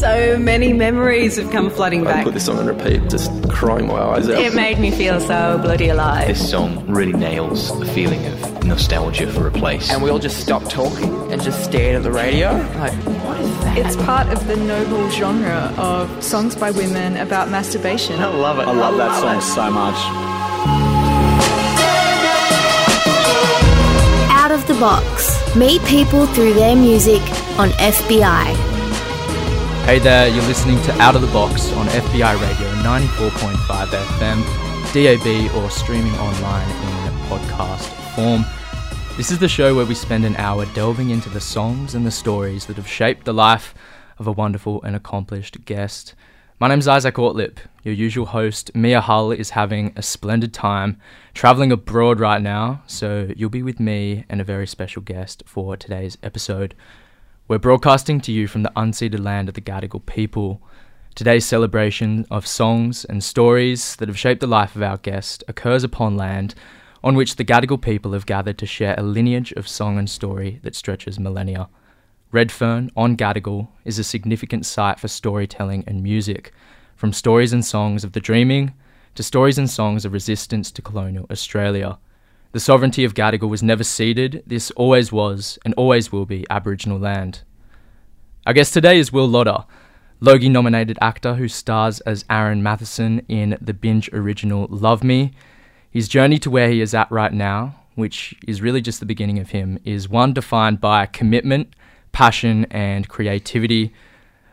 So many memories have come flooding back. I back. put this on and repeat, just crying my eyes out. It made me feel so bloody alive. This song really nails the feeling of nostalgia for a place. and we all just stopped talking and just stared at the radio. Like, what is that? It's part of the noble genre of songs by women about masturbation. I love it. I love that song so much. Out of the Box. Meet people through their music on FBI. Hey there, you're listening to Out of the Box on FBI Radio 94.5 FM, DAB, or streaming online in podcast form. This is the show where we spend an hour delving into the songs and the stories that have shaped the life of a wonderful and accomplished guest. My name's Isaac Ortlipp. Your usual host, Mia Hull, is having a splendid time traveling abroad right now, so you'll be with me and a very special guest for today's episode. We're broadcasting to you from the unceded land of the Gadigal people. Today's celebration of songs and stories that have shaped the life of our guest occurs upon land on which the Gadigal people have gathered to share a lineage of song and story that stretches millennia. Redfern on Gadigal is a significant site for storytelling and music, from stories and songs of the dreaming to stories and songs of resistance to colonial Australia. The sovereignty of Gadigal was never ceded, this always was and always will be Aboriginal land. Our guest today is Will Lodder, Logie nominated actor who stars as Aaron Mathieson in the Binge original Love Me. His journey to where he is at right now, which is really just the beginning of him, is one defined by commitment, passion, and creativity.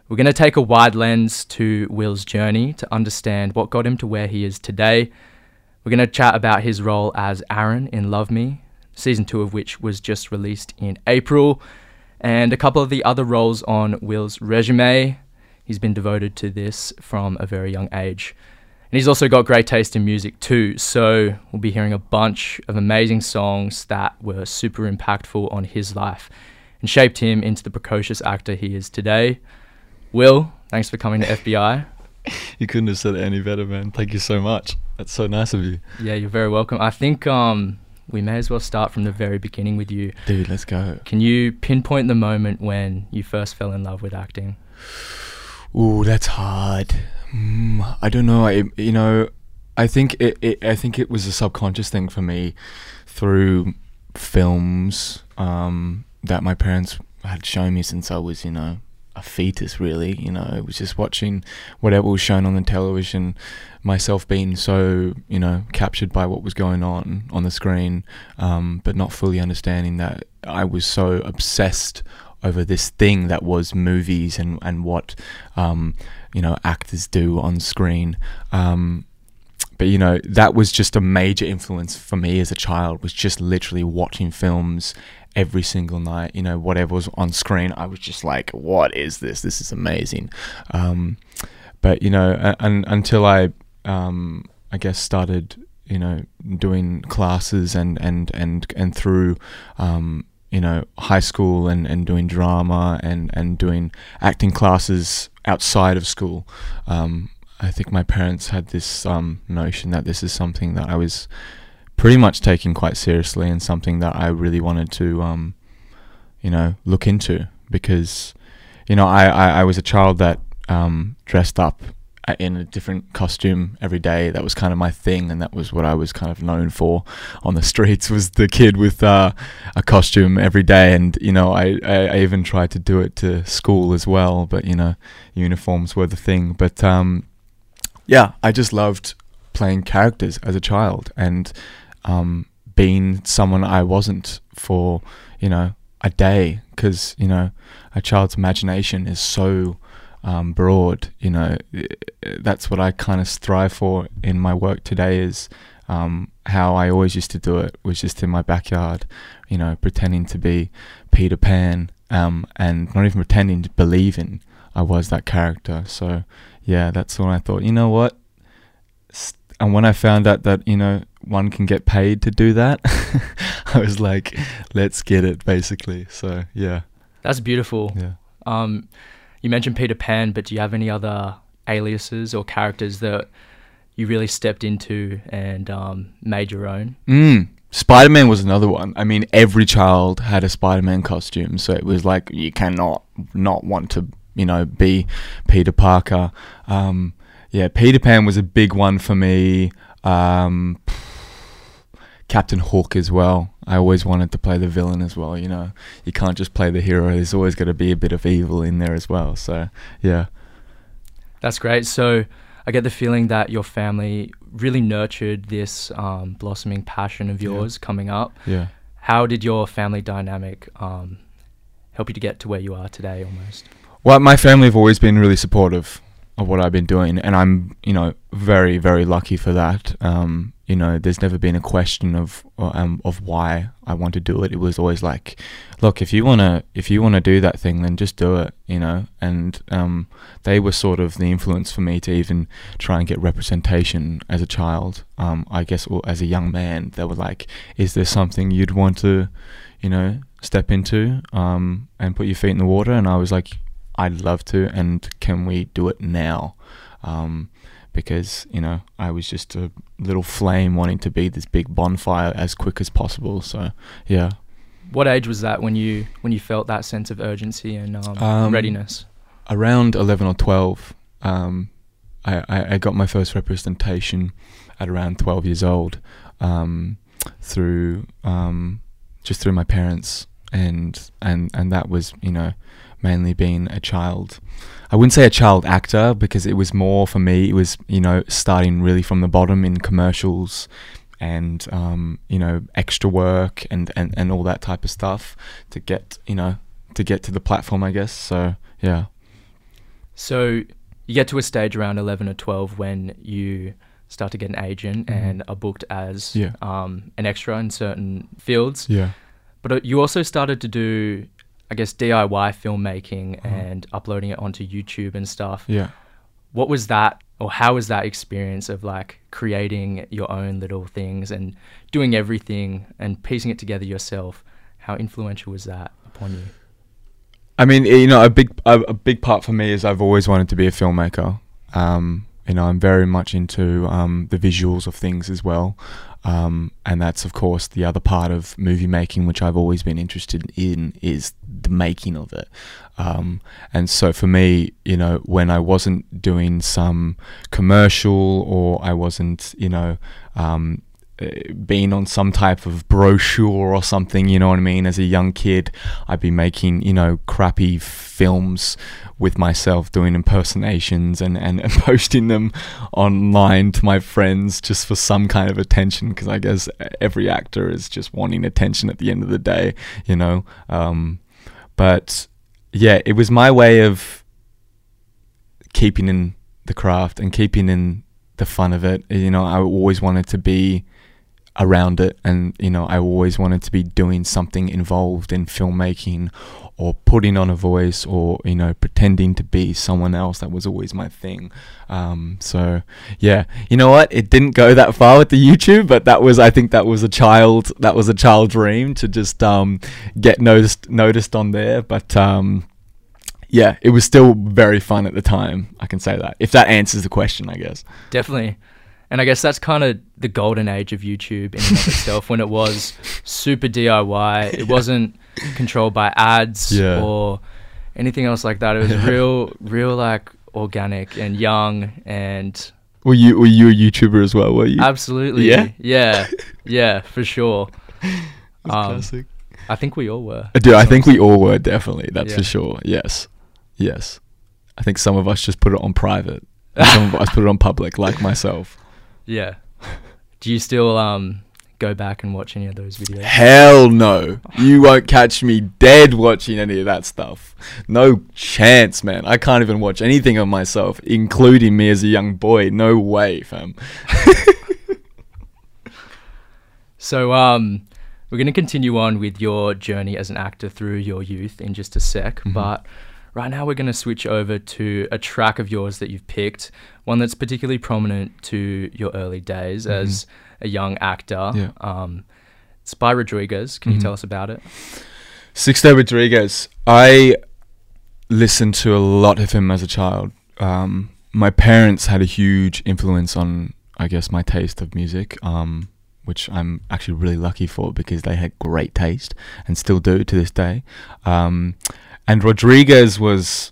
We're going to take a wide lens to Will's journey to understand what got him to where he is today. We're going to chat about his role as Aaron in Love Me, season two of which was just released in April, and a couple of the other roles on Will's resume. He's been devoted to this from a very young age. And he's also got great taste in music too, so we'll be hearing a bunch of amazing songs that were super impactful on his life and shaped him into the precocious actor he is today. Will, thanks for coming to FBI. You couldn't have said it any better, man. Thank you so much. That's so nice of you. Yeah, you're very welcome. I think um, we may as well start from the very beginning with you. Dude, let's go. Can you pinpoint the moment when you first fell in love with acting? Ooh, that's hard. Mm, I don't know. I, you know, I think it, it. I think it was a subconscious thing for me through films um, that my parents had shown me since I was, you know, a fetus. Really, you know, it was just watching whatever was shown on the television. Myself being so, you know, captured by what was going on on the screen, um, but not fully understanding that I was so obsessed over this thing that was movies and and what um, you know actors do on screen. Um, but you know that was just a major influence for me as a child. Was just literally watching films every single night. You know whatever was on screen, I was just like, "What is this? This is amazing." Um, but you know, a- and until I, um, I guess, started you know doing classes and and and and through um, you know high school and, and doing drama and, and doing acting classes outside of school um, I think my parents had this um, notion that this is something that I was pretty much taking quite seriously and something that I really wanted to um, you know look into because you know I, I, I was a child that um, dressed up uh, in a different costume every day. That was kind of my thing, and that was what I was kind of known for on the streets. Was the kid with uh, a costume every day, and you know, I, I, I even tried to do it to school as well. But you know, uniforms were the thing. But um, yeah, I just loved playing characters as a child and um, being someone I wasn't for you know a day because you know a child's imagination is so um, broad. You know, that's what I kind of strive for in my work today. Is um, how I always used to do it was just in my backyard. You know, pretending to be Peter Pan, um, and not even pretending to believe in I was that character. So yeah, that's when I thought, you know what. S- And when I found out that you know one can get paid to do that, I was like, let's get it, basically. So yeah, That's beautiful. yeah. Um, you mentioned Peter Pan, but do you have any other aliases or characters that you really stepped into and um, made your own? Mm. Spider Man was another one. I mean, every child had a Spider Man costume, so it was like you cannot not want to you know, be Peter Parker. Um, yeah, Peter Pan was a big one for me. Um, Captain Hook as well. I always wanted to play the villain as well. You know, you can't just play the hero. There's always got to be a bit of evil in there as well. So yeah, That's great. So I get the feeling that your family really nurtured this um, blossoming passion of Yeah. yours coming up. yeah. How did your family dynamic um, help you to get to where you are today almost? Well, my family have always been really supportive of what I've been doing, and I'm, you know, very, very lucky for that. Um, you know, there's never been a question of um, of why I want to do it. It was always like, look, if you wanna, if you wanna do that thing, then just do it. You know, and um, they were sort of the influence for me to even try and get representation as a child. Um, I guess, or as a young man, they were like, is there something you'd want to, you know, step into um, and put your feet in the water? And I was like, I'd love to, and can we do it now? Um, because you know, I was just a little flame wanting to be this big bonfire as quick as possible. So yeah, What age was that when you when you felt that sense of urgency and um, Um, readiness? around eleven or twelve, um, I, I, I got my first representation at around twelve years old um, through um, just through my parents, and and and that was you know mainly being a child. I wouldn't say a child actor because it was more for me. It was you know starting really from the bottom in commercials and um, you know extra work and, and, and all that type of stuff to get you know to get to the platform I guess so yeah So you get to a stage around 11 or 12 when you start to get an agent Mhm. and are booked as Yeah. um, an extra in certain fields. yeah But uh, you also started to do, I guess, DIY filmmaking Uh-huh. and uploading it onto YouTube and stuff. yeah What was that, or how was that experience of like creating your own little things and doing everything and piecing it together yourself? How influential was that upon you? I mean, you know, a big a, a big part for me is I've always wanted to be a filmmaker. Um, you know, I'm very much into um, the visuals of things as well, um, and that's of course the other part of movie making, which I've always been interested in, is the making of it. Um, and so for me, you know, when I wasn't doing some commercial or I wasn't, you know, um, uh, being on some type of brochure or something, you know what I mean? As a young kid, I'd be making, you know, crappy films with myself doing impersonations and, and, and posting them online to my friends just for some kind of attention because I guess every actor is just wanting attention at the end of the day, you know? Um, but yeah, it was my way of keeping in the craft and keeping in the fun of it. You know, I always wanted to be around it. And you know I always wanted to be doing something involved in filmmaking or putting on a voice or you know pretending to be someone else. That was always my thing. Um, so yeah you know what? It didn't go that far with the YouTube but that was I think that was a child that was a child dream to just um, get noticed noticed on there. But um, yeah it was still very fun at the time I can say that if that answers the question I guess. Definitely. And I guess that's kind of the golden age of YouTube in and of itself when it was super DIY. It wasn't controlled by ads Yeah. or anything else like that. It was real, real like organic and young and were you were you a YouTuber as well were you absolutely. Yeah? Yeah. Yeah, for sure. Um, classic. I think we all were. Dude, I think we all were definitely. That's Yeah. for sure. Yes, yes. I think some of us just put it on private. some of us put it on public, like myself. Yeah. Do you still um go back and watch any of those videos? Hell no! You won't catch me dead watching any of that stuff. No chance, man. I can't even watch anything of myself, including me as a young boy. No way, fam. So um, we're going to continue on with your journey as an actor through your youth in just a sec, Mm-hmm. but right now we're going to switch over to a track of yours that you've picked, one that's particularly prominent to your early days as a young actor. Mm-hmm. Yeah. Um, it's by Rodriguez. Can you Mhm. tell us about it? Sixto Rodriguez. I listened to a lot of him as a child. Um, my parents had a huge influence on, I guess, my taste of music, um, which I'm actually really lucky for because they had great taste and still do to this day. Um, and Rodriguez was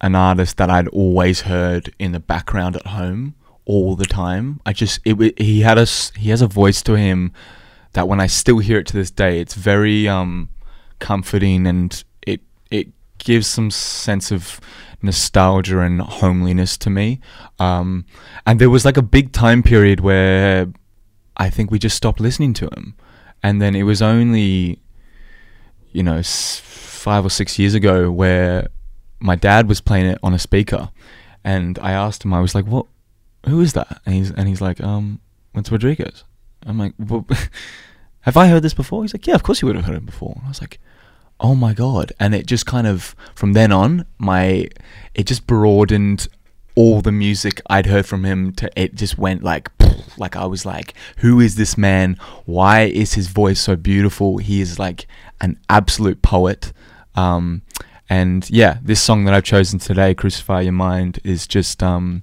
an artist that I'd always heard in the background at home all the time. I just it he had a he has a voice to him that when I still hear it to this day, it's very um comforting and it it gives some sense of nostalgia and homeliness to me. Um, and there was like a big time period where I think we just stopped listening to him, and then it was only you know five or six years ago where my dad was playing it on a speaker, and I asked him, I was like, "What? Who is that?" And he's and he's like, "Um, it's Rodriguez." I'm like, well, "Have I heard this before?" He's like, "Yeah, of course you would have heard it before." I was like, "Oh my god!" And it just kind of from then on, my it just broadened all the music I'd heard from him to it just went like like I was like who is this man why is his voice so beautiful he is like an absolute poet um and yeah this song that I've chosen today crucify your mind is just um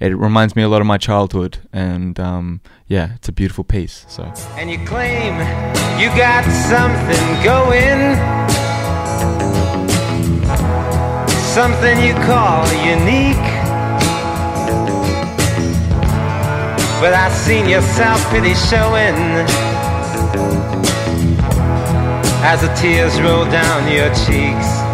it reminds me a lot of my childhood and um yeah it's a beautiful piece so and you claim you got something going. Something you call unique. But I seen your self pity showing as the tears roll down your cheeks.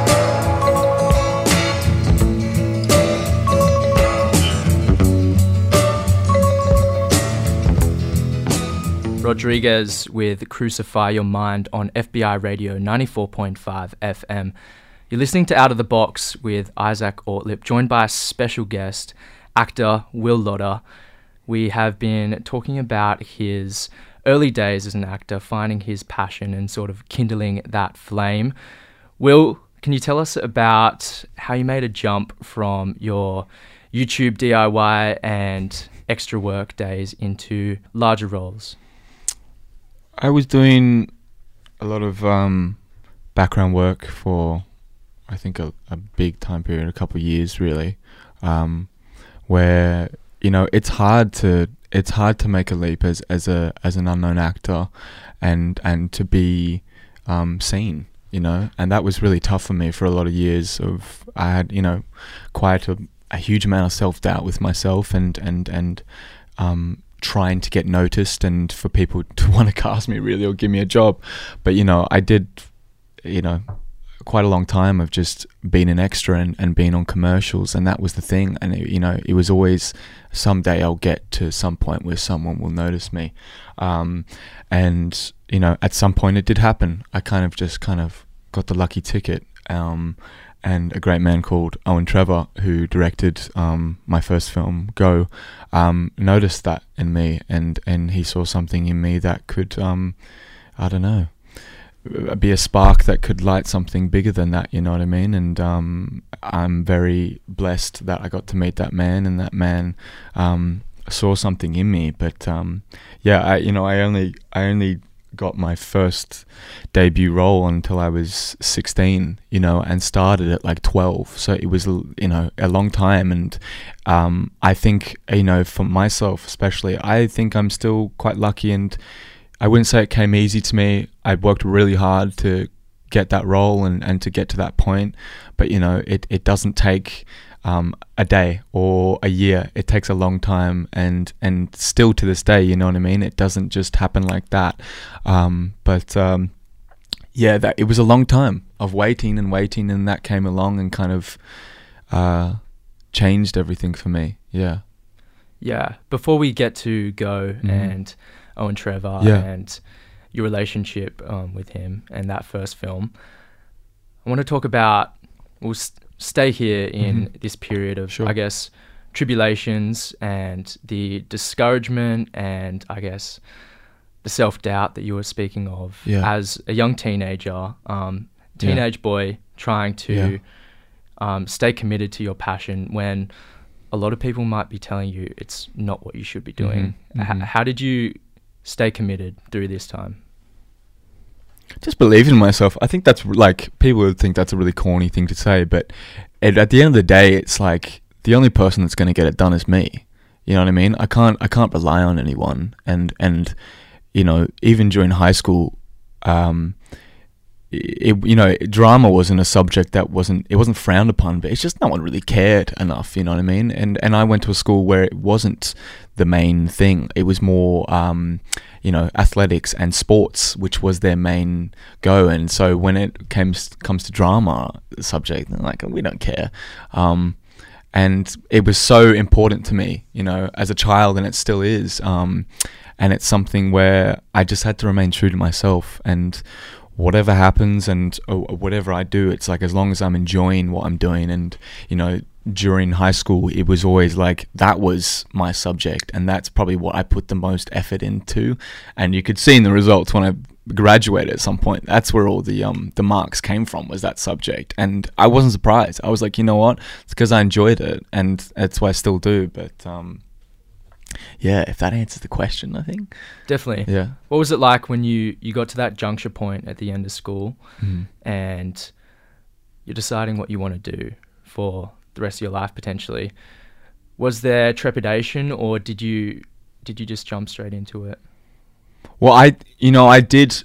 Rodriguez with Crucify Your Mind on FBI Radio 94.5 FM. You're listening to Out of the Box with Isaac Ortlipp, joined by a special guest, actor Will Lodder. We have been talking about his early days as an actor, finding his passion and sort of kindling that flame. Will, can you tell us about how you made a jump from your YouTube DIY and extra work days into larger roles? I was doing a lot of um, background work for, I think, a, a big time period, a couple of years really, um, where you know it's hard to it's hard to make a leap as, as a as an unknown actor, and and to be um, seen, you know, and that was really tough for me for a lot of years. Of I had you know quite a, a huge amount of self doubt with myself, and and and um, trying to get noticed and for people to want to cast me really or give me a job. But you know, I did, you know, quite a long time of just being an extra and, and being on commercials, and that was the thing. And it, you know, it was always someday I'll get to some point where someone will notice me. Um, and you know, at some point it did happen. I kind of just kind of got the lucky ticket. Um, and a great man called Owen Trevor, who directed um, my first film, Go, um, noticed that in me, and, and he saw something in me that could, um, I don't know, be a spark that could light something bigger than that. You know what I mean? And um, I'm very blessed that I got to meet that man, and that man um, saw something in me. But um, yeah, I you know I only I only got my first debut role until I was 16, you know, and started at like 12. So it was, you know, a long time. And um, I think, you know, for myself especially, I think I'm still quite lucky. And I wouldn't say it came easy to me. I worked really hard to get that role and, and to get to that point. But, you know, it, it doesn't take um, a day or a year. It takes a long time, and and still to this day, you know what I mean. It doesn't just happen like that. Um, but um, yeah, that it was a long time of waiting and waiting, and that came along and kind of uh, changed everything for me. Yeah. Yeah. Before we get to go Mhm. and Owen Trevor Yeah. and your relationship um, with him and that first film, I want to talk about. We'll st- stay here in Mhm. this period of, Sure. I guess, tribulations and the discouragement and I guess the self doubt that you were speaking of Yeah. as a young teenager, um, Yeah. teenage boy trying to Yeah. um, stay committed to your passion when a lot of people might be telling you it's not what you should be doing. Mhm, H- mhm. how did you stay committed through this time? just believe in myself. I think that's like people would think that's a really corny thing to say, but it, at the end of the day, it's like the only person that's going to get it done is me. You know what I mean? I can't I can't rely on anyone, and and you know even during high school, um, it, you know, drama wasn't a subject that wasn't it wasn't frowned upon, but it's just no one really cared enough. You know what I mean? And and I went to a school where it wasn't the main thing. It was more, um, you know, athletics and sports, which was their main go. And so when it comes comes to drama subject, like, we don't care. Um, and it was so important to me, you know, as a child, and it still is. Um, and it's something where I just had to remain true to myself and whatever happens and uh, whatever I do, it's like as long as I'm enjoying what I'm doing. And, you know, during high school, it was always like that was my subject. And that's probably what I put the most effort into. And you could see in the results when I graduated at some point, that's where all the, um, the marks came from was that subject. And I wasn't surprised. I was like, you know what? It's because I enjoyed it. And that's why I still do. But, um, yeah, if that answers the question, I think. Definitely. Yeah. What was it like when you, you got to that juncture point at the end of school Mhm. and you're deciding what you want to do for the rest of your life potentially? Was there trepidation or did you did you just jump straight into it? Well, I, you know, I did.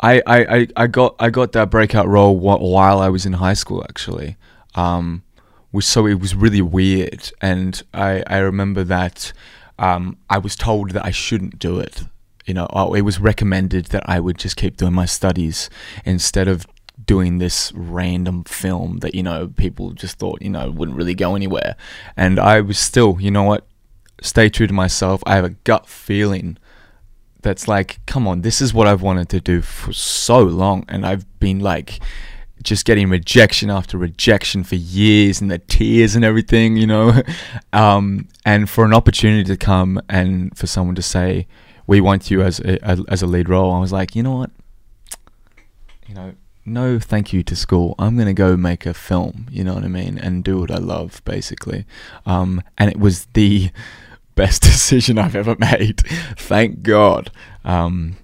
I, I, I, I got I got that breakout role while I was in high school actually, um, which so it was really weird, and I I remember that um, I was told that I shouldn't do it. You know, it was recommended that I would just keep doing my studies instead of doing this random film that you know people just thought you know wouldn't really go anywhere, and I was still you know what, stay true to myself. I have a gut feeling that's like, come on, this is what I've wanted to do for so long, and I've been like just getting rejection after rejection for years, and the tears and everything, you know. um, and for an opportunity to come and for someone to say, "We want you as a, as a lead role," I was like, you know what, you know. No, thank you to school. I'm gonna go make a film. You know what I mean, and do what I love, basically. Um, and it was the best decision I've ever made. Thank God. Um,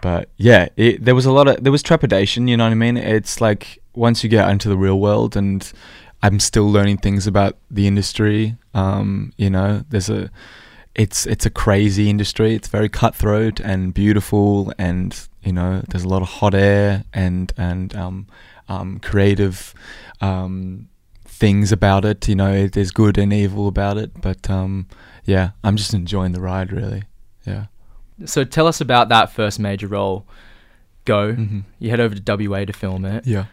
but yeah, it, there was a lot of there was trepidation. You know what I mean? It's like once you get into the real world, and I'm still learning things about the industry. Um, you know, there's a it's it's a crazy industry. It's very cutthroat and beautiful, and you know, there's a lot of hot air and and um, um, creative um, things about it. You know, there's good and evil about it, but um, yeah, I'm just enjoying the ride, really. Yeah. So tell us about that first major role. Go. Mhm. You head over to WA to film it. Yeah.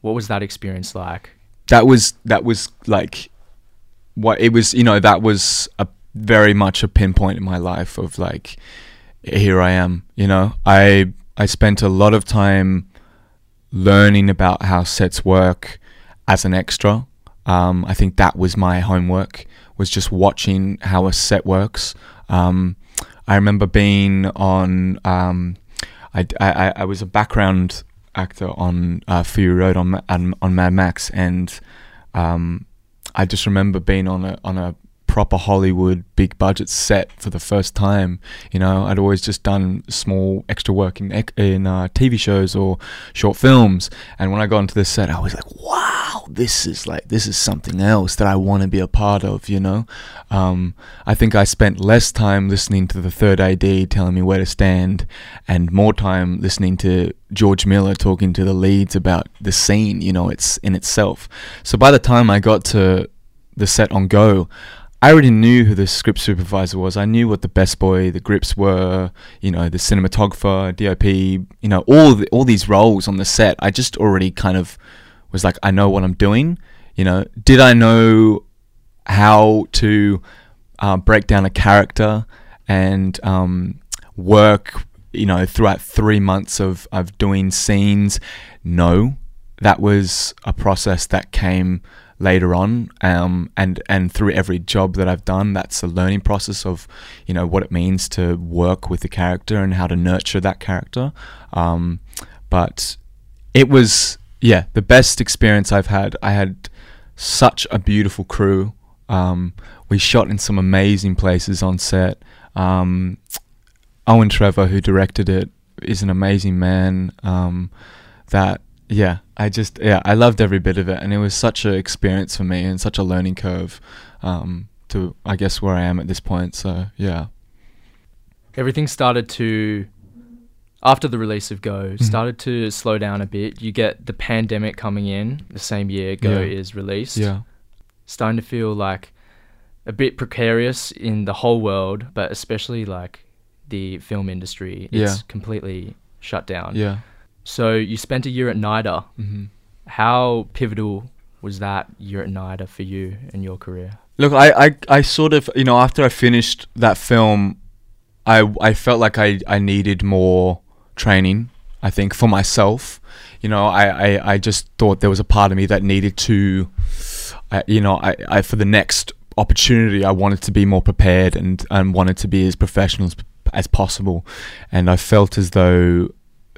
What was that experience like? that was that was like what it was you know that was a very much a pinpoint in my life of like here I am you know I I spent a lot of time learning about how sets work as an extra um, I think that was my homework was just watching how a set works um, I remember being on um, I, I, I was a background actor on uh, Fury Road on on, Mad Max, and um, I just remember being on a on a proper Hollywood big budget set for the first time. You know, I'd always just done small extra work in in uh, TV shows or short films, and when I got into this set, I was like, wow, this is like this is something else that I want to be a part of. You know, um, I think I spent less time listening to the third AD telling me where to stand, and more time listening to George Miller talking to the leads about the scene. You know, it's in itself. So by the time I got to the set on Go, I already knew who the script supervisor was. I knew what the best boy, the grips were, you know, the cinematographer, DOP, you know, all the, all these roles on the set. I just already kind of was like, I know what I'm doing. You know, did I know how to uh, break down a character and um, work, you know, throughout three months of, of doing scenes? No, that was a process that came later on um, and and through every job that I've done that's a learning process of you know what it means to work with the character and how to nurture that character. Um, but it was yeah the best experience I've had. I had such a beautiful crew. Um, we shot in some amazing places on set. Um, Owen Trevor who directed it is an amazing man um, that yeah, I just yeah, I loved every bit of it, and it was such an experience for me and such a learning curve um, to I guess where I am at this point. So yeah, Everything started to after the release of Go, Mm-hmm. started to slow down a bit. You get the pandemic coming in the same year Go Yeah. is released. Yeah. Starting to feel like a bit precarious in the whole world, but especially like the film industry. It's Yeah. completely shut down. Yeah. So you spent a year at NIDA. hmm How pivotal was that year at NIDA for you and your career? Look, I, I, I sort of, you know, after I finished that film, I, I felt like I, I needed more training, I think, for myself. You know, I, I, I just thought there was a part of me that needed to, I, you know, I, I, for the next opportunity, I wanted to be more prepared and, and wanted to be as professional as, as possible. And I felt as though,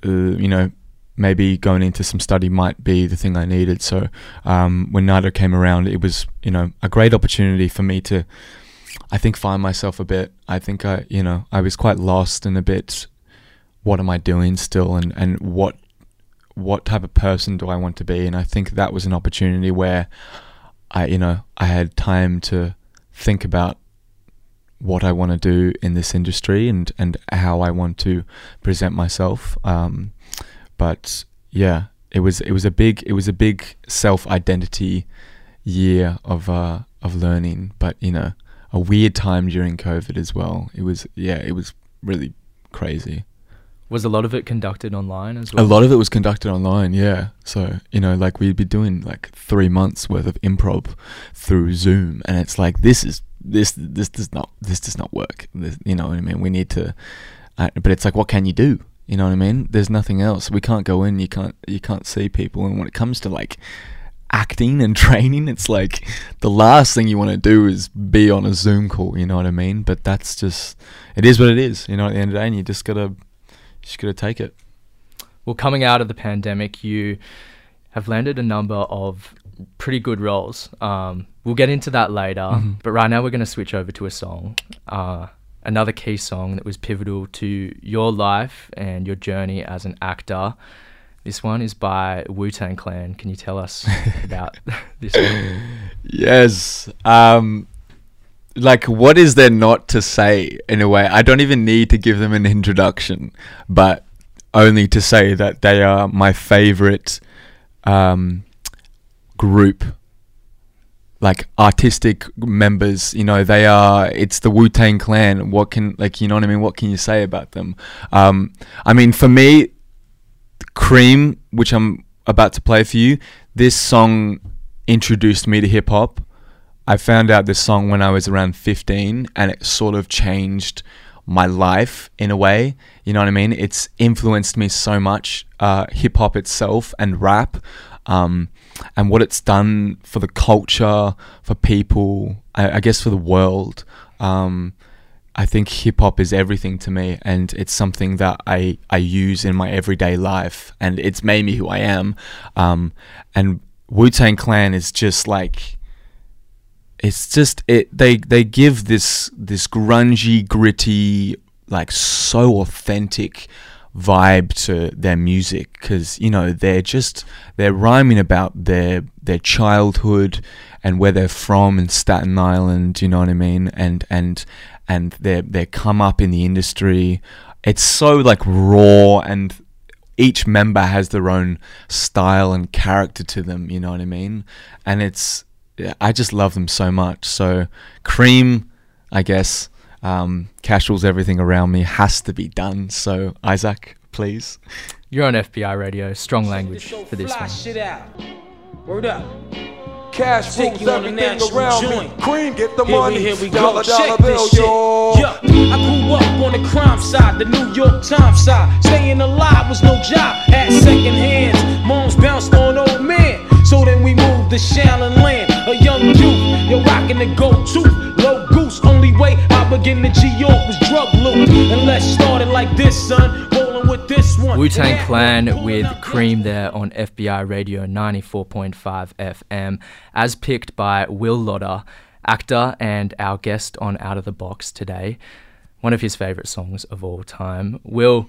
uh, you know, maybe going into some study might be the thing I needed. So um, when NIDA came around, it was you know a great opportunity for me to, I think, find myself a bit. I think I you know I was quite lost and a bit. What am I doing still, and and what what type of person do I want to be? And I think that was an opportunity where I you know I had time to think about what I want to do in this industry and and how I want to present myself. Um, but yeah, it was it was a big it was a big self identity year of uh of learning, but you know, a weird time during COVID as well. It was yeah, it was really crazy. Was a lot of it conducted online as well? A lot of it was conducted online, yeah. So, you know, like we'd be doing like three months worth of improv through Zoom and it's like this is this this does not this does not work. This, you know what I mean? We need to uh, but it's like what can you do? You know what I mean? There's nothing else. We can't go in, you can't you can't see people and when it comes to like acting and training, it's like the last thing you want to do is be on a Zoom call, you know what I mean? But that's just it is what it is, you know, at the end of the day and you just got to just got to take it. Well, coming out of the pandemic, you have landed a number of pretty good roles. Um, we'll get into that later, Mm-hmm. but right now we're going to switch over to a song. Uh, another key song that was pivotal to your life and your journey as an actor. This one is by Wu Tang Clan. Can you tell us about this one? Yes. Um like what is there not to say in a way? I don't even need to give them an introduction, but only to say that they are my favorite um group like artistic members, you know, they are it's the Wu Tang clan. What can like you know what I mean? What can you say about them? Um I mean for me Cream, which I'm about to play for you, this song introduced me to hip hop. I found out this song when I was around 15 and it sort of changed my life in a way. You know what I mean? It's influenced me so much, uh, hip hop itself and rap, um, and what it's done for the culture, for people, I, I guess for the world. Um, I think hip hop is everything to me, and it's something that I, I use in my everyday life, and it's made me who I am. Um, and Wu Tang Clan is just like it's just it they they give this this grungy gritty like so authentic vibe to their music because you know they're just they're rhyming about their their childhood and where they're from in Staten Island you know what I mean? And and and their their come up in the industry. It's so like raw and each member has their own style and character to them you know what I mean? And it's I just love them so much. So cream, I guess, um, casuals, everything around me has to be done. So Isaac, please. You're on FBI radio, strong language for this one. shit out. Word up. Cash Take rules you on a everything around joint. me. Cream, get the Here money. we, here we dollar, go. dollar Check bill, this shit. yo. Yeah, I grew up on the crime side, the New York Times side. Staying alive was no job. At second hands. Moms bounced on old man. So then we moved to Shaolin Land. A young youth, you're rocking the go-to. Low only way I begin to G-York was drug loot. And let's start it like this, son. Rolling with this one. Wu Tang Clan with Cream there on FBI Radio 94.5 FM, as picked by Will Lodder, actor and our guest on Out of the Box today. One of his favourite songs of all time. Will,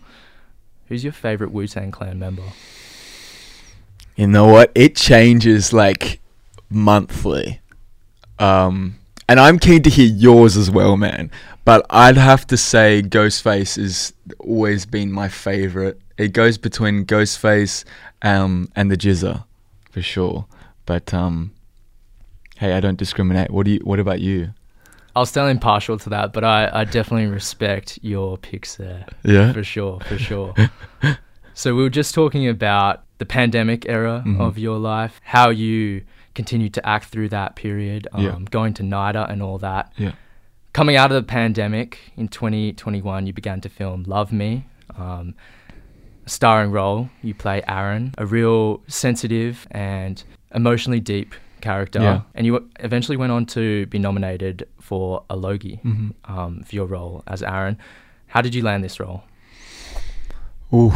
who's your favourite Wu Tang Clan member? You know what? It changes like monthly. Um, and I'm keen to hear yours as well, man. But I'd have to say Ghostface has always been my favorite. It goes between Ghostface um, and the GZA, for sure. But um, hey, I don't discriminate. What do you? What about you? I'll still impartial to that, but I, I definitely respect your picks there. Yeah? For sure, for sure. so we were just talking about the pandemic era Mhm. of your life, how you continued to act through that period, um, Yeah. going to NIDA and all that. Yeah. Coming out of the pandemic in 2021, you began to film Love Me. Um, a starring role, you play Aaron, a real sensitive and emotionally deep character. Yeah. And you eventually went on to be nominated for a Logie Mhm. um, for your role as Aaron. How did you land this role? Ooh.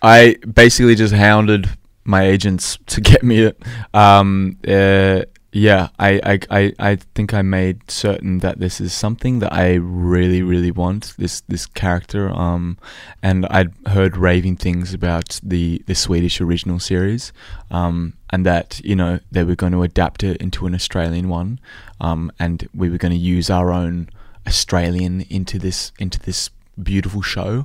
I basically just hounded my agents to get me it. Um, uh, yeah, I, I, I, I think I made certain that this is something that I really, really want. This this character. Um, and I'd heard raving things about the the Swedish original series. Um, and that you know they were going to adapt it into an Australian one. Um, and we were going to use our own Australian into this into this beautiful show.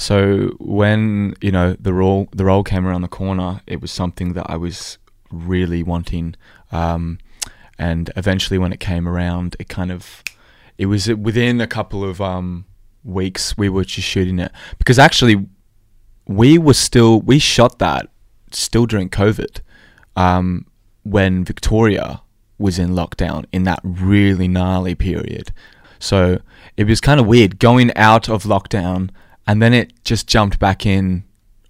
So when you know the role the role came around the corner, it was something that I was really wanting. Um, and eventually, when it came around, it kind of it was within a couple of um, weeks we were just shooting it because actually we were still we shot that still during COVID um, when Victoria was in lockdown in that really gnarly period. So it was kind of weird going out of lockdown and then it just jumped back in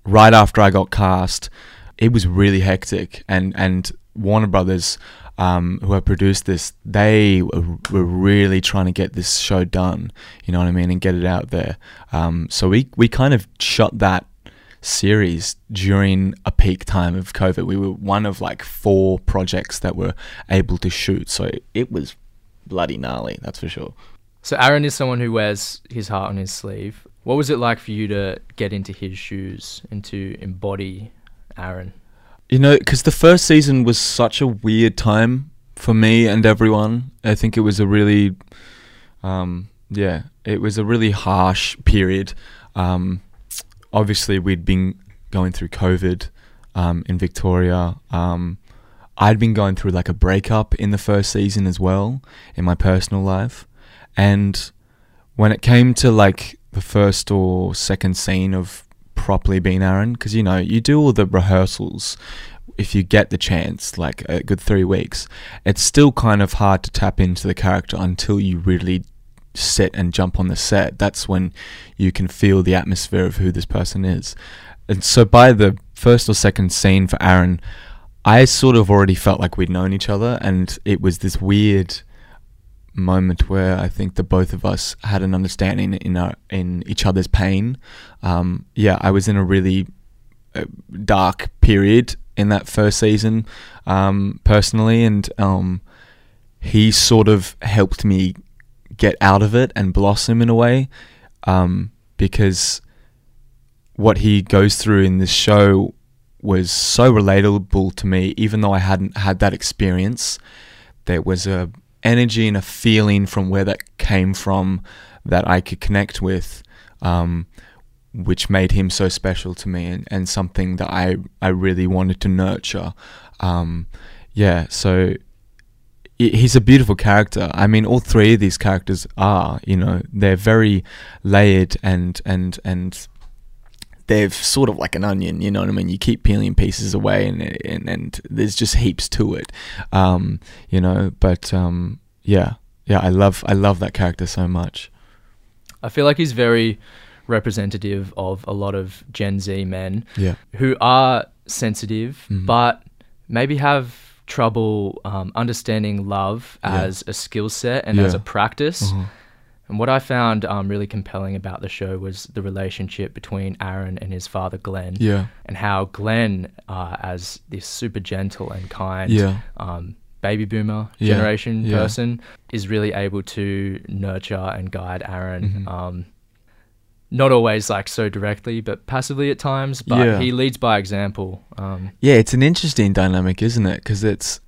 right after I got cast. It was really hectic and and Warner Brothers um, who had produced this, they were, really trying to get this show done, you know what I mean, and get it out there. Um, so we, we kind of shot that series during a peak time of COVID. We were one of like four projects that were able to shoot. So it was bloody gnarly, that's for sure. So Aaron is someone who wears his heart on his sleeve. What was it like for you to get into his shoes and to embody Aaron? You know, because the first season was such a weird time for me and everyone. I think it was a really, um, yeah, it was a really harsh period. Um, obviously, we'd been going through COVID um, in Victoria. Um, I'd been going through like a breakup in the first season as well in my personal life. And when it came to like the first or second scene of properly being Aaron, because you know, you do all the rehearsals if you get the chance, like a good three weeks, it's still kind of hard to tap into the character until you really sit and jump on the set. That's when you can feel the atmosphere of who this person is. And so by the first or second scene for Aaron, I sort of already felt like we'd known each other, and it was this weird moment where I think the both of us had an understanding in our in each other's pain. Um, yeah, I was in a really uh, dark period in that first season, um, personally, and um, he sort of helped me get out of it and blossom in a way, um, because what he goes through in this show was so relatable to me, even though I hadn't had that experience. There was a energy and a feeling from where that came from that I could connect with, um, which made him so special to me and, and something that I, I really wanted to nurture. Um, yeah, so he's a beautiful character. I mean, all three of these characters are, you know, they're very layered and, and, and they're sort of like an onion, you know what I mean? You keep peeling pieces away, and and, and there's just heaps to it, um, you know. But um, yeah, yeah, I love I love that character so much. I feel like he's very representative of a lot of Gen Z men Yeah. who are sensitive, Mhm. but maybe have trouble um, understanding love Yeah. as a skill set and as a practice. Uh-huh. And what I found um, really compelling about the show was the relationship between Aaron and his father, Glenn. Yeah. And how Glenn, uh, as this super gentle and kind Yeah. um, baby boomer generation Yeah. person, is really able to nurture and guide Aaron. Mhm. Um, not always like so directly, but passively at times. But Yeah. he leads by example. Um, Yeah, it's an interesting dynamic, isn't it? Because it's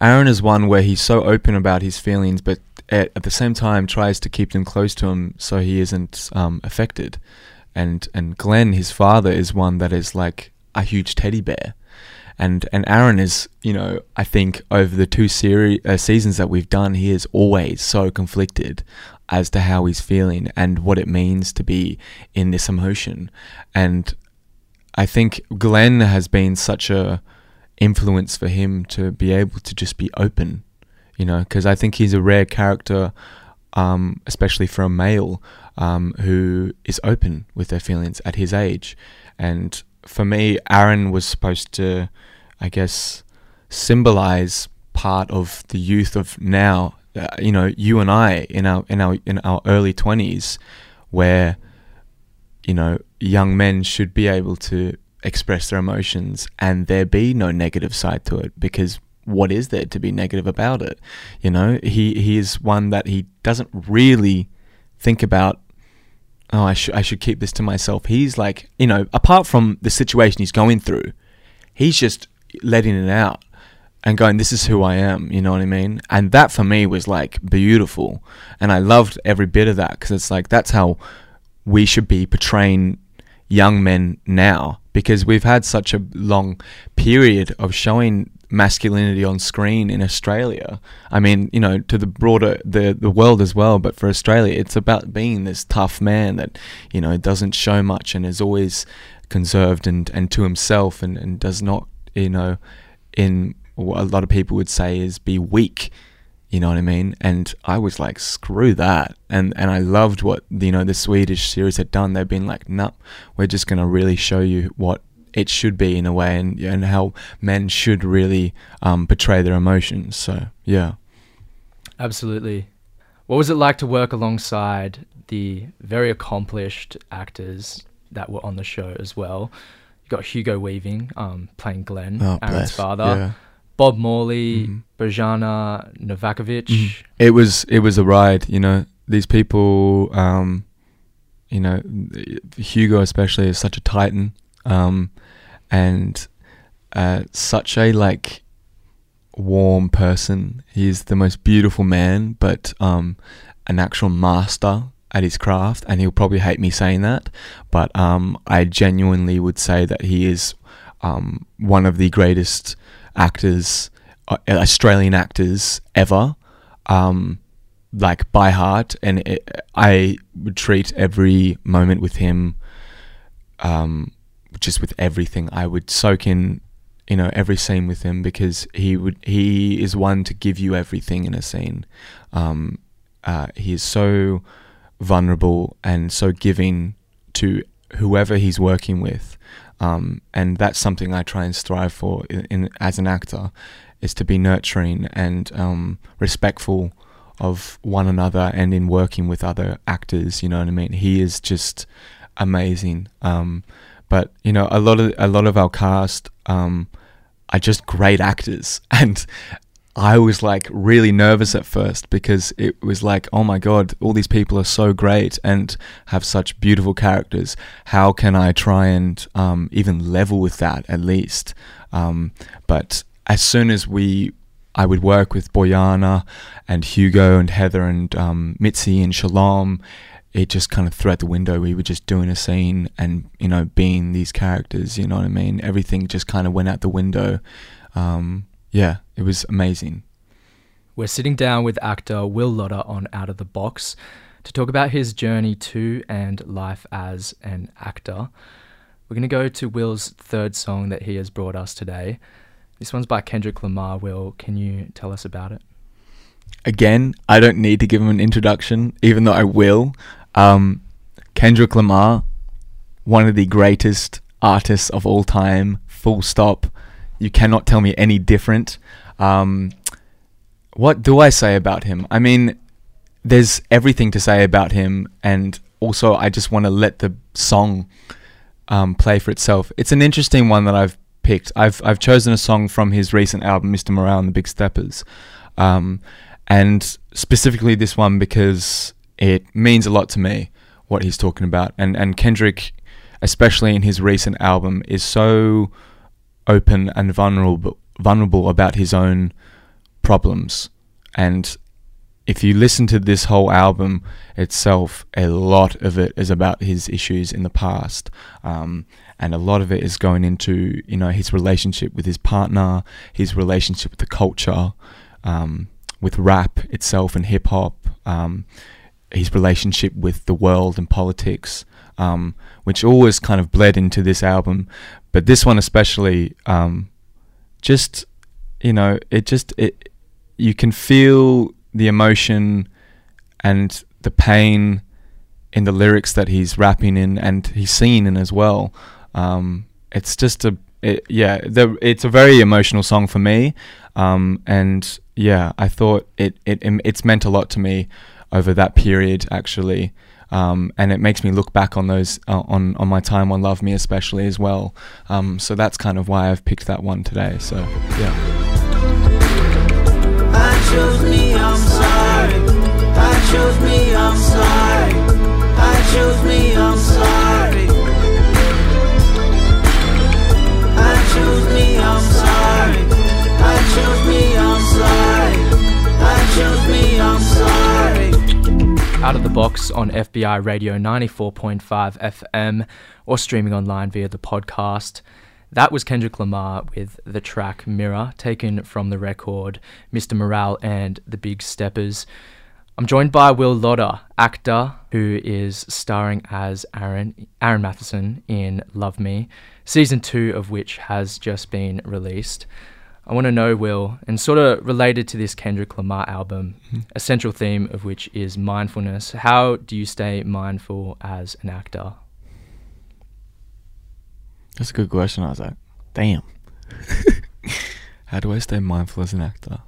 Aaron is one where he's so open about his feelings, but at, at the same time tries to keep them close to him so he isn't um, affected. And and Glenn, his father, is one that is like a huge teddy bear. And and Aaron is, you know, I think over the two seri- uh, seasons that we've done, he is always so conflicted as to how he's feeling and what it means to be in this emotion. And I think Glenn has been such a influence for him to be able to just be open, you know, because I think he's a rare character, um, especially for a male um, who is open with their feelings at his age. And for me, Aaron was supposed to, I guess, symbolize part of the youth of now. Uh, you know, you and I in our in our in our early twenties, where you know young men should be able to express their emotions and there be no negative side to it because what is there to be negative about it? You know he he is one that he doesn't really think about oh I should I should keep this to myself. He's like you know apart from the situation he's going through he's just letting it out and going this is who I am you know what I mean? And that for me was like beautiful. And I loved every bit of that because it's like that's how we should be portraying young men now because we've had such a long period of showing masculinity on screen in Australia. I mean, you know, to the broader the the world as well, but for Australia, it's about being this tough man that you know doesn't show much and is always conserved and and to himself and and does not you know in what a lot of people would say is be weak. You know what I mean? And I was like, screw that. And and I loved what you know the Swedish series had done. They've been like, nah, we're just gonna really show you what it should be in a way, and and how men should really um, portray their emotions. So yeah, Absolutely. What was it like to work alongside the very accomplished actors that were on the show as well? You got Hugo Weaving um, playing Glenn, Oh, Aaron's bless. father. Yeah. Bob Morley, Mhm. Bojana Novakovic. it was it was a ride. You know, these people, um, you know, Hugo especially is such a titan, um, and uh, such a like warm person. He's the most beautiful man, but um, an actual master at his craft. And he'll probably hate me saying that, but um, I genuinely would say that he is um, one of the greatest actors, uh, Australian actors ever. Um, like by heart, and it, I would treat every moment with him, um, just with everything. I would soak in, you know, every scene with him because he would. He is one to give you everything in a scene. Um, uh, he is so vulnerable and so giving to whoever he's working with, um, and that's something I try and strive for in, in as an actor, is to be nurturing and um, respectful of one another and in working with other actors. You know what I mean? He is just amazing. Um, but you know, a lot of a lot of our cast um, are just great actors, and I was like really nervous at first because it was like, oh my god, all these people are so great and have such beautiful characters. How can I try and um, even level with that at least? Um, but as soon as we I would work with Bojana and Hugo and Heather and um, Mitzi and Shalom. It just kind of threw out the window. We were just doing a scene and, you know, being these characters, you know what I mean? Everything just kind of went out the window. Um, yeah, it was amazing. We're sitting down with actor Will Lodder on Out of the Box to talk about his journey to and life as an actor. We're going to go to Will's third song that he has brought us today. This one's by Kendrick Lamar. Will, can you tell us about it? Again, I don't need to give him an introduction, even though I will. Um, Kendrick Lamar, one of the greatest artists of all time, full stop. You cannot tell me any different. Um, what do I say about him? I mean, there's everything to say about him, and also I just want to let the song um, play for itself. It's an interesting one that I've picked. I've I've chosen a song from his recent album, Mr. Morale and the Big Steppers, um, and specifically this one because it means a lot to me what he's talking about, and and Kendrick, especially in his recent album, is so open and vulnerable vulnerable about his own problems. And if you listen to this whole album itself, a lot of it is about his issues in the past. Um, and a lot of it is going into, you know, his relationship with his partner, his relationship with the culture, um, with rap itself and hip hop, um, his relationship with the world and politics, um, which always kind of bled into this album. But this one especially, um, just, you know, it just, it, you can feel the emotion and the pain in the lyrics that he's rapping in and he's singing in as well. Um, it's just a it, yeah, the, it's a very emotional song for me, um, and yeah, I thought it, it it's meant a lot to me over that period actually, um, and it makes me look back on those uh, on on my time on Love Me especially as well. Um, so that's kind of why I've picked that one today. So yeah. On FBI Radio 94.5 FM or streaming online via the podcast. That was Kendrick Lamar with the track Mirror, taken from the record Mr. Morale and the Big Steppers. I'm joined by Will Lodder, actor who is starring as Aaron Aaron Mathieson in Love Me, season two of which has just been released. I want to know, Will, and sort of related to this Kendrick Lamar album, mm-hmm. a central theme of which is mindfulness. How do you stay mindful as an actor? That's a good question, I was like, Damn. How do I stay mindful as an actor?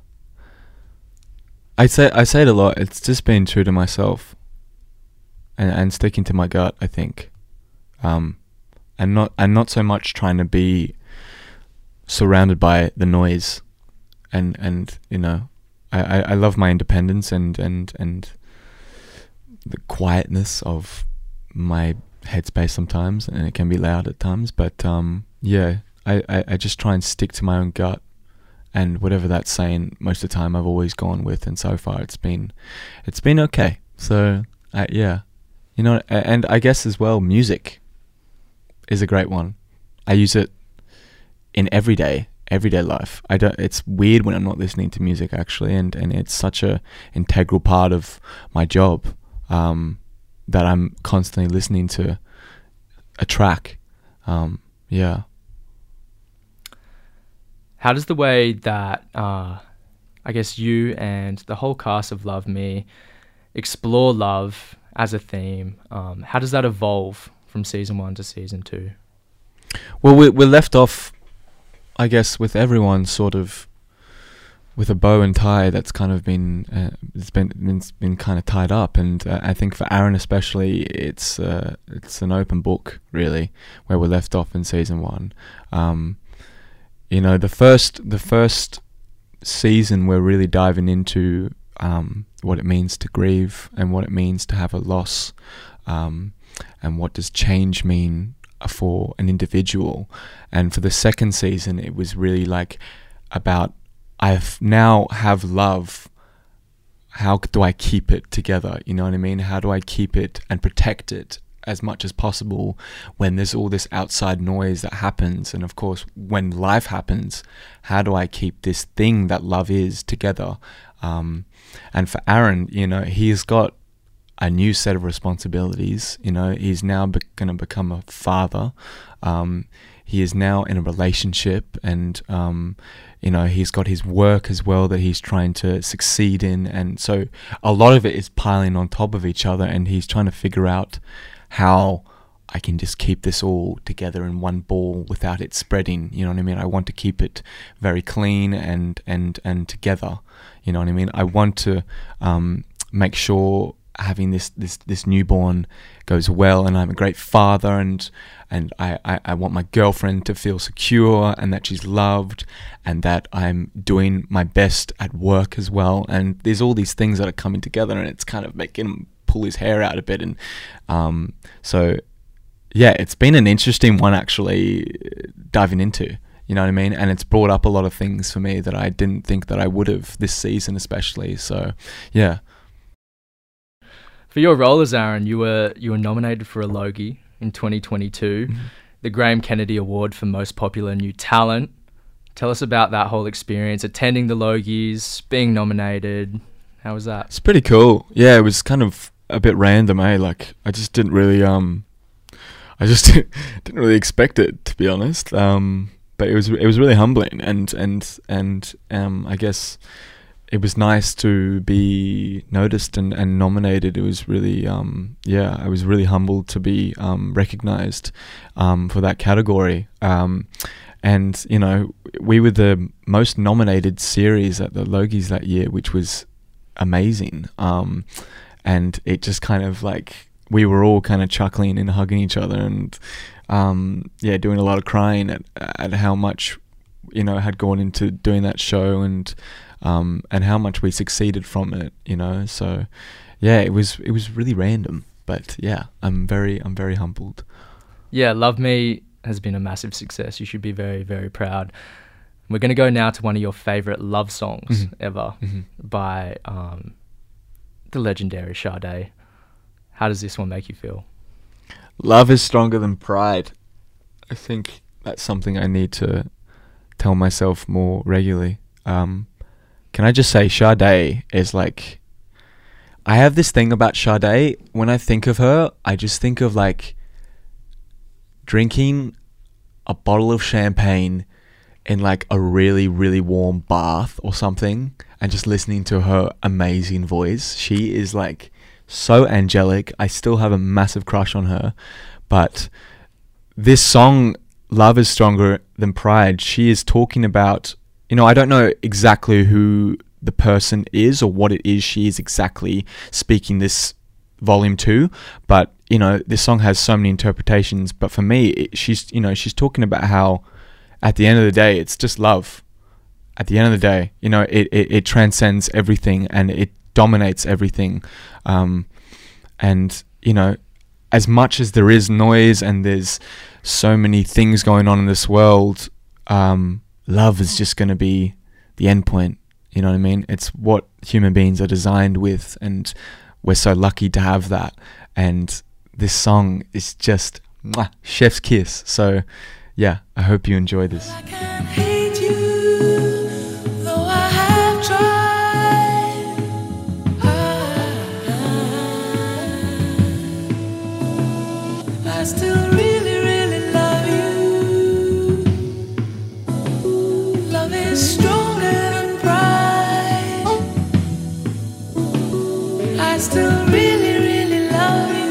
I say I say it a lot. It's just being true to myself, and and sticking to my gut. I think, um, and not and not so much trying to be surrounded by the noise, and and you know, I, I, I love my independence and and and the quietness of my headspace sometimes, and it can be loud at times. But um, yeah, I, I, I just try and stick to my own gut, and whatever that's saying, most of the time I've always gone with, and so far it's been, it's been okay. So yeah, you know, and I guess as well, music is a great one. I use it in everyday everyday life. I don't. It's weird when I'm not listening to music actually, and and it's such a integral part of my job. Um, that I'm constantly listening to a track. Um, yeah. How does the way that uh, I guess you and the whole cast of Love Me explore love as a theme? Um, how does that evolve from season one to season two? Well, we we're left off, I guess, with everyone sort of with a bow and tie that's kind of been uh, it's been it's been kind of tied up. And uh, I think for Aaron especially it's uh, it's an open book really where we're left off in season 1 um, you know the first the first season we're really diving into um, what it means to grieve and what it means to have a loss um, and what does change mean for an individual and for the second season it was really like about I now have love. How do I keep it together? You know what I mean? How do I keep it and protect it as much as possible when there's all this outside noise that happens? And of course, when life happens, how do I keep this thing that love is together? Um, and for Aaron, you know, he's got a new set of responsibilities. You know, he's now be- going to become a father. Um, he is now in a relationship, and um, you know he's got his work as well that he's trying to succeed in and so a lot of it is piling on top of each other and he's trying to figure out how I can just keep this all together in one ball without it spreading you know what I mean I want to keep it very clean and and and together you know what I mean I want to um, make sure having this this this newborn goes well and I'm a great father and and I, I, I, want my girlfriend to feel secure and that she's loved and that I'm doing my best at work as well and there's all these things that are coming together and it's kind of making him pull his hair out a bit and um, so yeah it's been an interesting one actually diving into You know what I mean? And it's brought up a lot of things for me that I didn't think that I would have this season, especially. So, yeah. For your role as Aaron, you were you were nominated for a Logie in 2022, Mm-hmm. the Graham Kennedy Award for Most Popular New Talent. Tell us about that whole experience, attending the Logies, being nominated. How was that? It's pretty cool. Yeah, it was kind of a bit random, eh? Like I just didn't really um I just didn't really expect it to be honest. Um but it was it was really humbling and and and um I guess it was nice to be noticed and, and nominated. It was really um yeah, I was really humbled to be um recognized um for that category. Um and you know, we were the most nominated series at the Logies that year, which was amazing. Um, and it just kind of like we were all kind of chuckling and hugging each other, and um, yeah, doing a lot of crying at at how much you know had gone into doing that show and um, and how much we succeeded from it. You know, so yeah, it was it was really random, but yeah, I'm very I'm very humbled. Yeah, Love Me has been a massive success. You should be very, very proud. We're going to go now to one of your favorite love songs Mhm. ever Mhm. by um, the legendary Sade. How does this one make you feel? Love is stronger than pride. I think that's something I need to tell myself more regularly. Um, can I just say, Sade is like. I have this thing about Sade. When I think of her, I just think of like drinking a bottle of champagne in like a really, really warm bath or something and just listening to her amazing voice. She is like so angelic. I still have a massive crush on her. But this song, Love is Stronger Than Pride, she is talking about, you know, I don't know exactly who the person is or what it is she is exactly speaking this volume to, but, you know, this song has so many interpretations. But for me, it, she's, you know, she's talking about how at the end of the day, it's just love. At the end of the day, you know, it, it, it transcends everything and it dominates everything. Um, and, you know, as much as there is noise and there's so many things going on in this world, um, love is just going to be the end point. You know what I mean? It's what human beings are designed with, and we're so lucky to have that. And this song is just mwah, chef's kiss. So, yeah, I hope you enjoy this. I still really, really love you.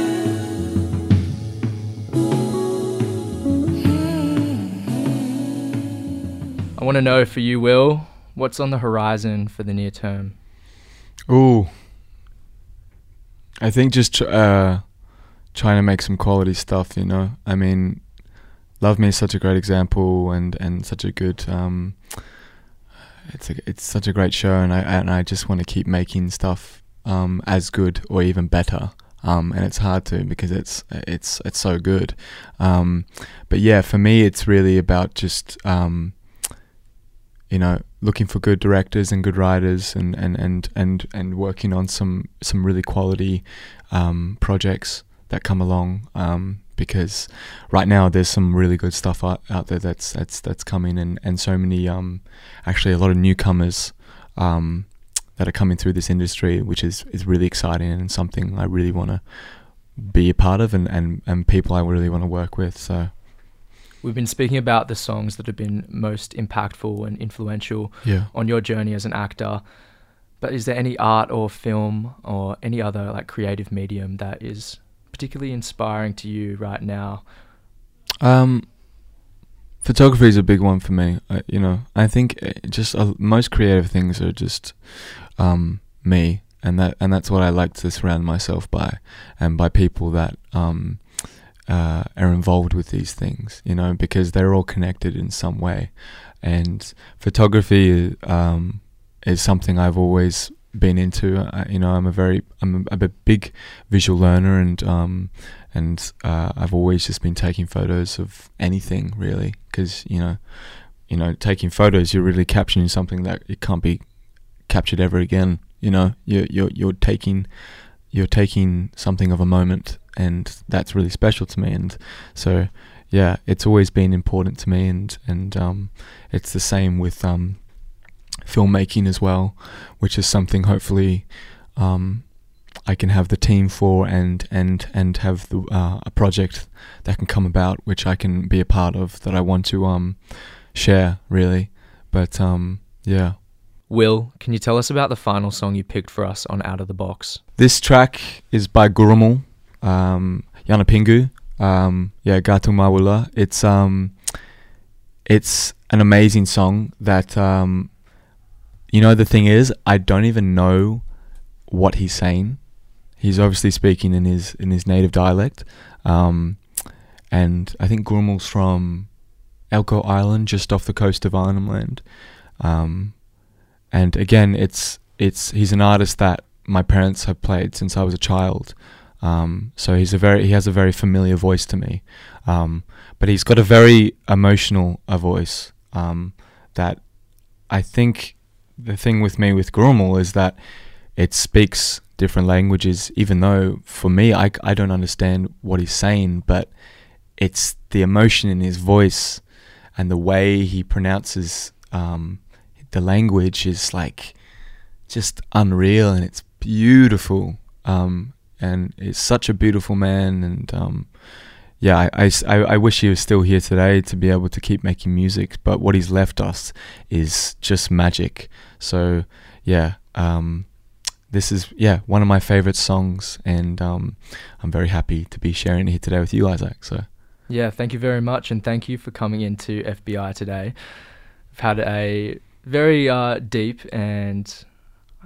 I want to know for you, Will, what's on the horizon for the near term? Ooh. I think just tr- uh, trying to make some quality stuff, you know. I mean, Love Me is such a great example and, and such a good um, it's a, it's such a great show and I and I just want to keep making stuff um, as good or even better. Um, and it's hard to because it's it's it's so good. Um, but yeah, for me it's really about just um, you know looking for good directors and good writers and and and and, and working on some some really quality um, projects that come along um, because right now there's some really good stuff out, out there that's that's that's coming and and so many um, actually a lot of newcomers um, that are coming through this industry which is is really exciting and something I really want to be a part of and, and, and people I really want to work with so We've been speaking about the songs that have been most impactful and influential Yeah. on your journey as an actor. But is there any art or film or any other like creative medium that is particularly inspiring to you right now? Um, photography is a big one for me. I, you know, I think uh, just uh, most creative things are just um, me, and that and that's what I like to surround myself by, and by people that um, uh, are involved with these things. You know, because they're all connected in some way, and photography um, is something I've always been into. I, you know, I'm a very I'm a, I'm a big visual learner, and um, and uh, I've always just been taking photos of anything really, because you know, you know, taking photos, you're really capturing something that it can't be captured ever again. You know, you're you're you're taking you're taking something of a moment, and that's really special to me. And so, yeah, it's always been important to me, and and um, it's the same with um, filmmaking as well, which is something hopefully um, I can have the team for, and and and have the, uh, a project that can come about, which I can be a part of, that I want to um, share really. But um, yeah. Will, can you tell us about the final song you picked for us on Out of the Box? This track is by Gurrumul, um, Yunupingu. Um, yeah, Gathu Mawula. It's um, it's an amazing song that um, you know the thing is I don't even know what he's saying. He's obviously speaking in his in his native dialect, um, and I think Gurrumul's from Elcho Island, just off the coast of Arnhem Land. Um, and again, it's it's he's an artist that my parents have played since I was a child. Um, so he's a very he has a very familiar voice to me, um, but he's got a very emotional a voice um, that I think the thing with me with Gurrumul is that it speaks different languages, even though for me I, I don't understand what he's saying, but it's the emotion in his voice and the way he pronounces um, the language is like just unreal and it's beautiful. Um, and it's such a beautiful man. And um, yeah, I, I, I wish he was still here today to be able to keep making music. But what he's left us is just magic. So yeah, um, this is yeah one of my favorite songs, and um, I'm very happy to be sharing it here today with you, Isaac. So. Yeah, thank you very much, and thank you for coming into FBI today. We've had a very uh, deep and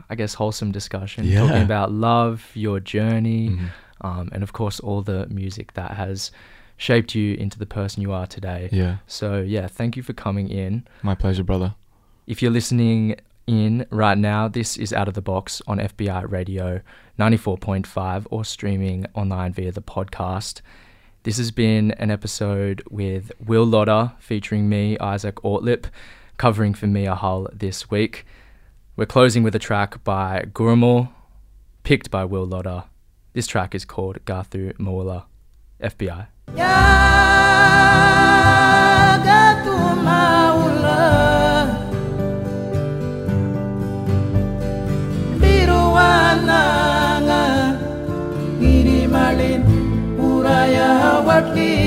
I guess wholesome discussion Yeah. talking about love, your journey, Mhm. um, and of course all the music that has shaped you into the person you are today. Yeah. So yeah, thank you for coming in. My pleasure, brother. If you're listening in right now, this is Out of the Box on FBI Radio 94.5 or streaming online via the podcast. This has been an episode with Will Lodder featuring me, Isaac Ortlipp, covering for Mia Hull this week. We're closing with a track by Gurrumul, picked by Will Lodder. This track is called Gathu Mawula, FBI. Watli